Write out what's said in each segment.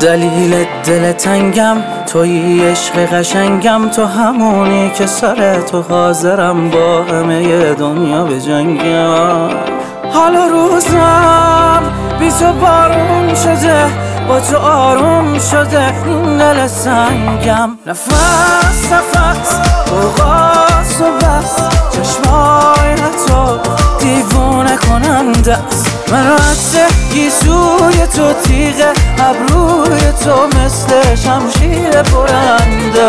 دلیل دل تنگم توی عشق قشنگم تو همونی که سر تو حاضرم با همه دنیا به جنگم. حالا روزم بی تو بارون شده با تو آروم شده این دل سنگم. نفس نفس برقاس و بس چشمای تو دیوونه کننده است. من رد گیسوی تو تیغ ابروی تو مثل شمشیر برنده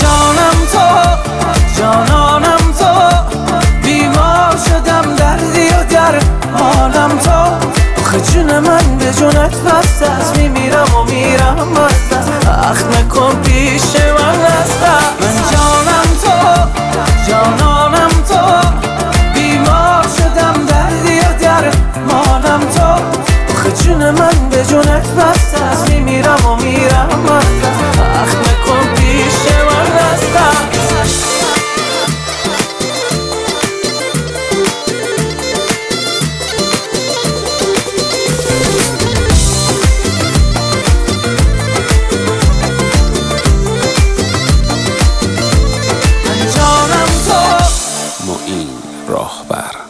جانم تو جانانم تو بیمار شدم دردی و در تو. آخه من به از میمیرم و میرم بست اخ نکن پیش من به جونت بست از میمیرم و میرم. من اخ نکن پیش من هستم راهبر.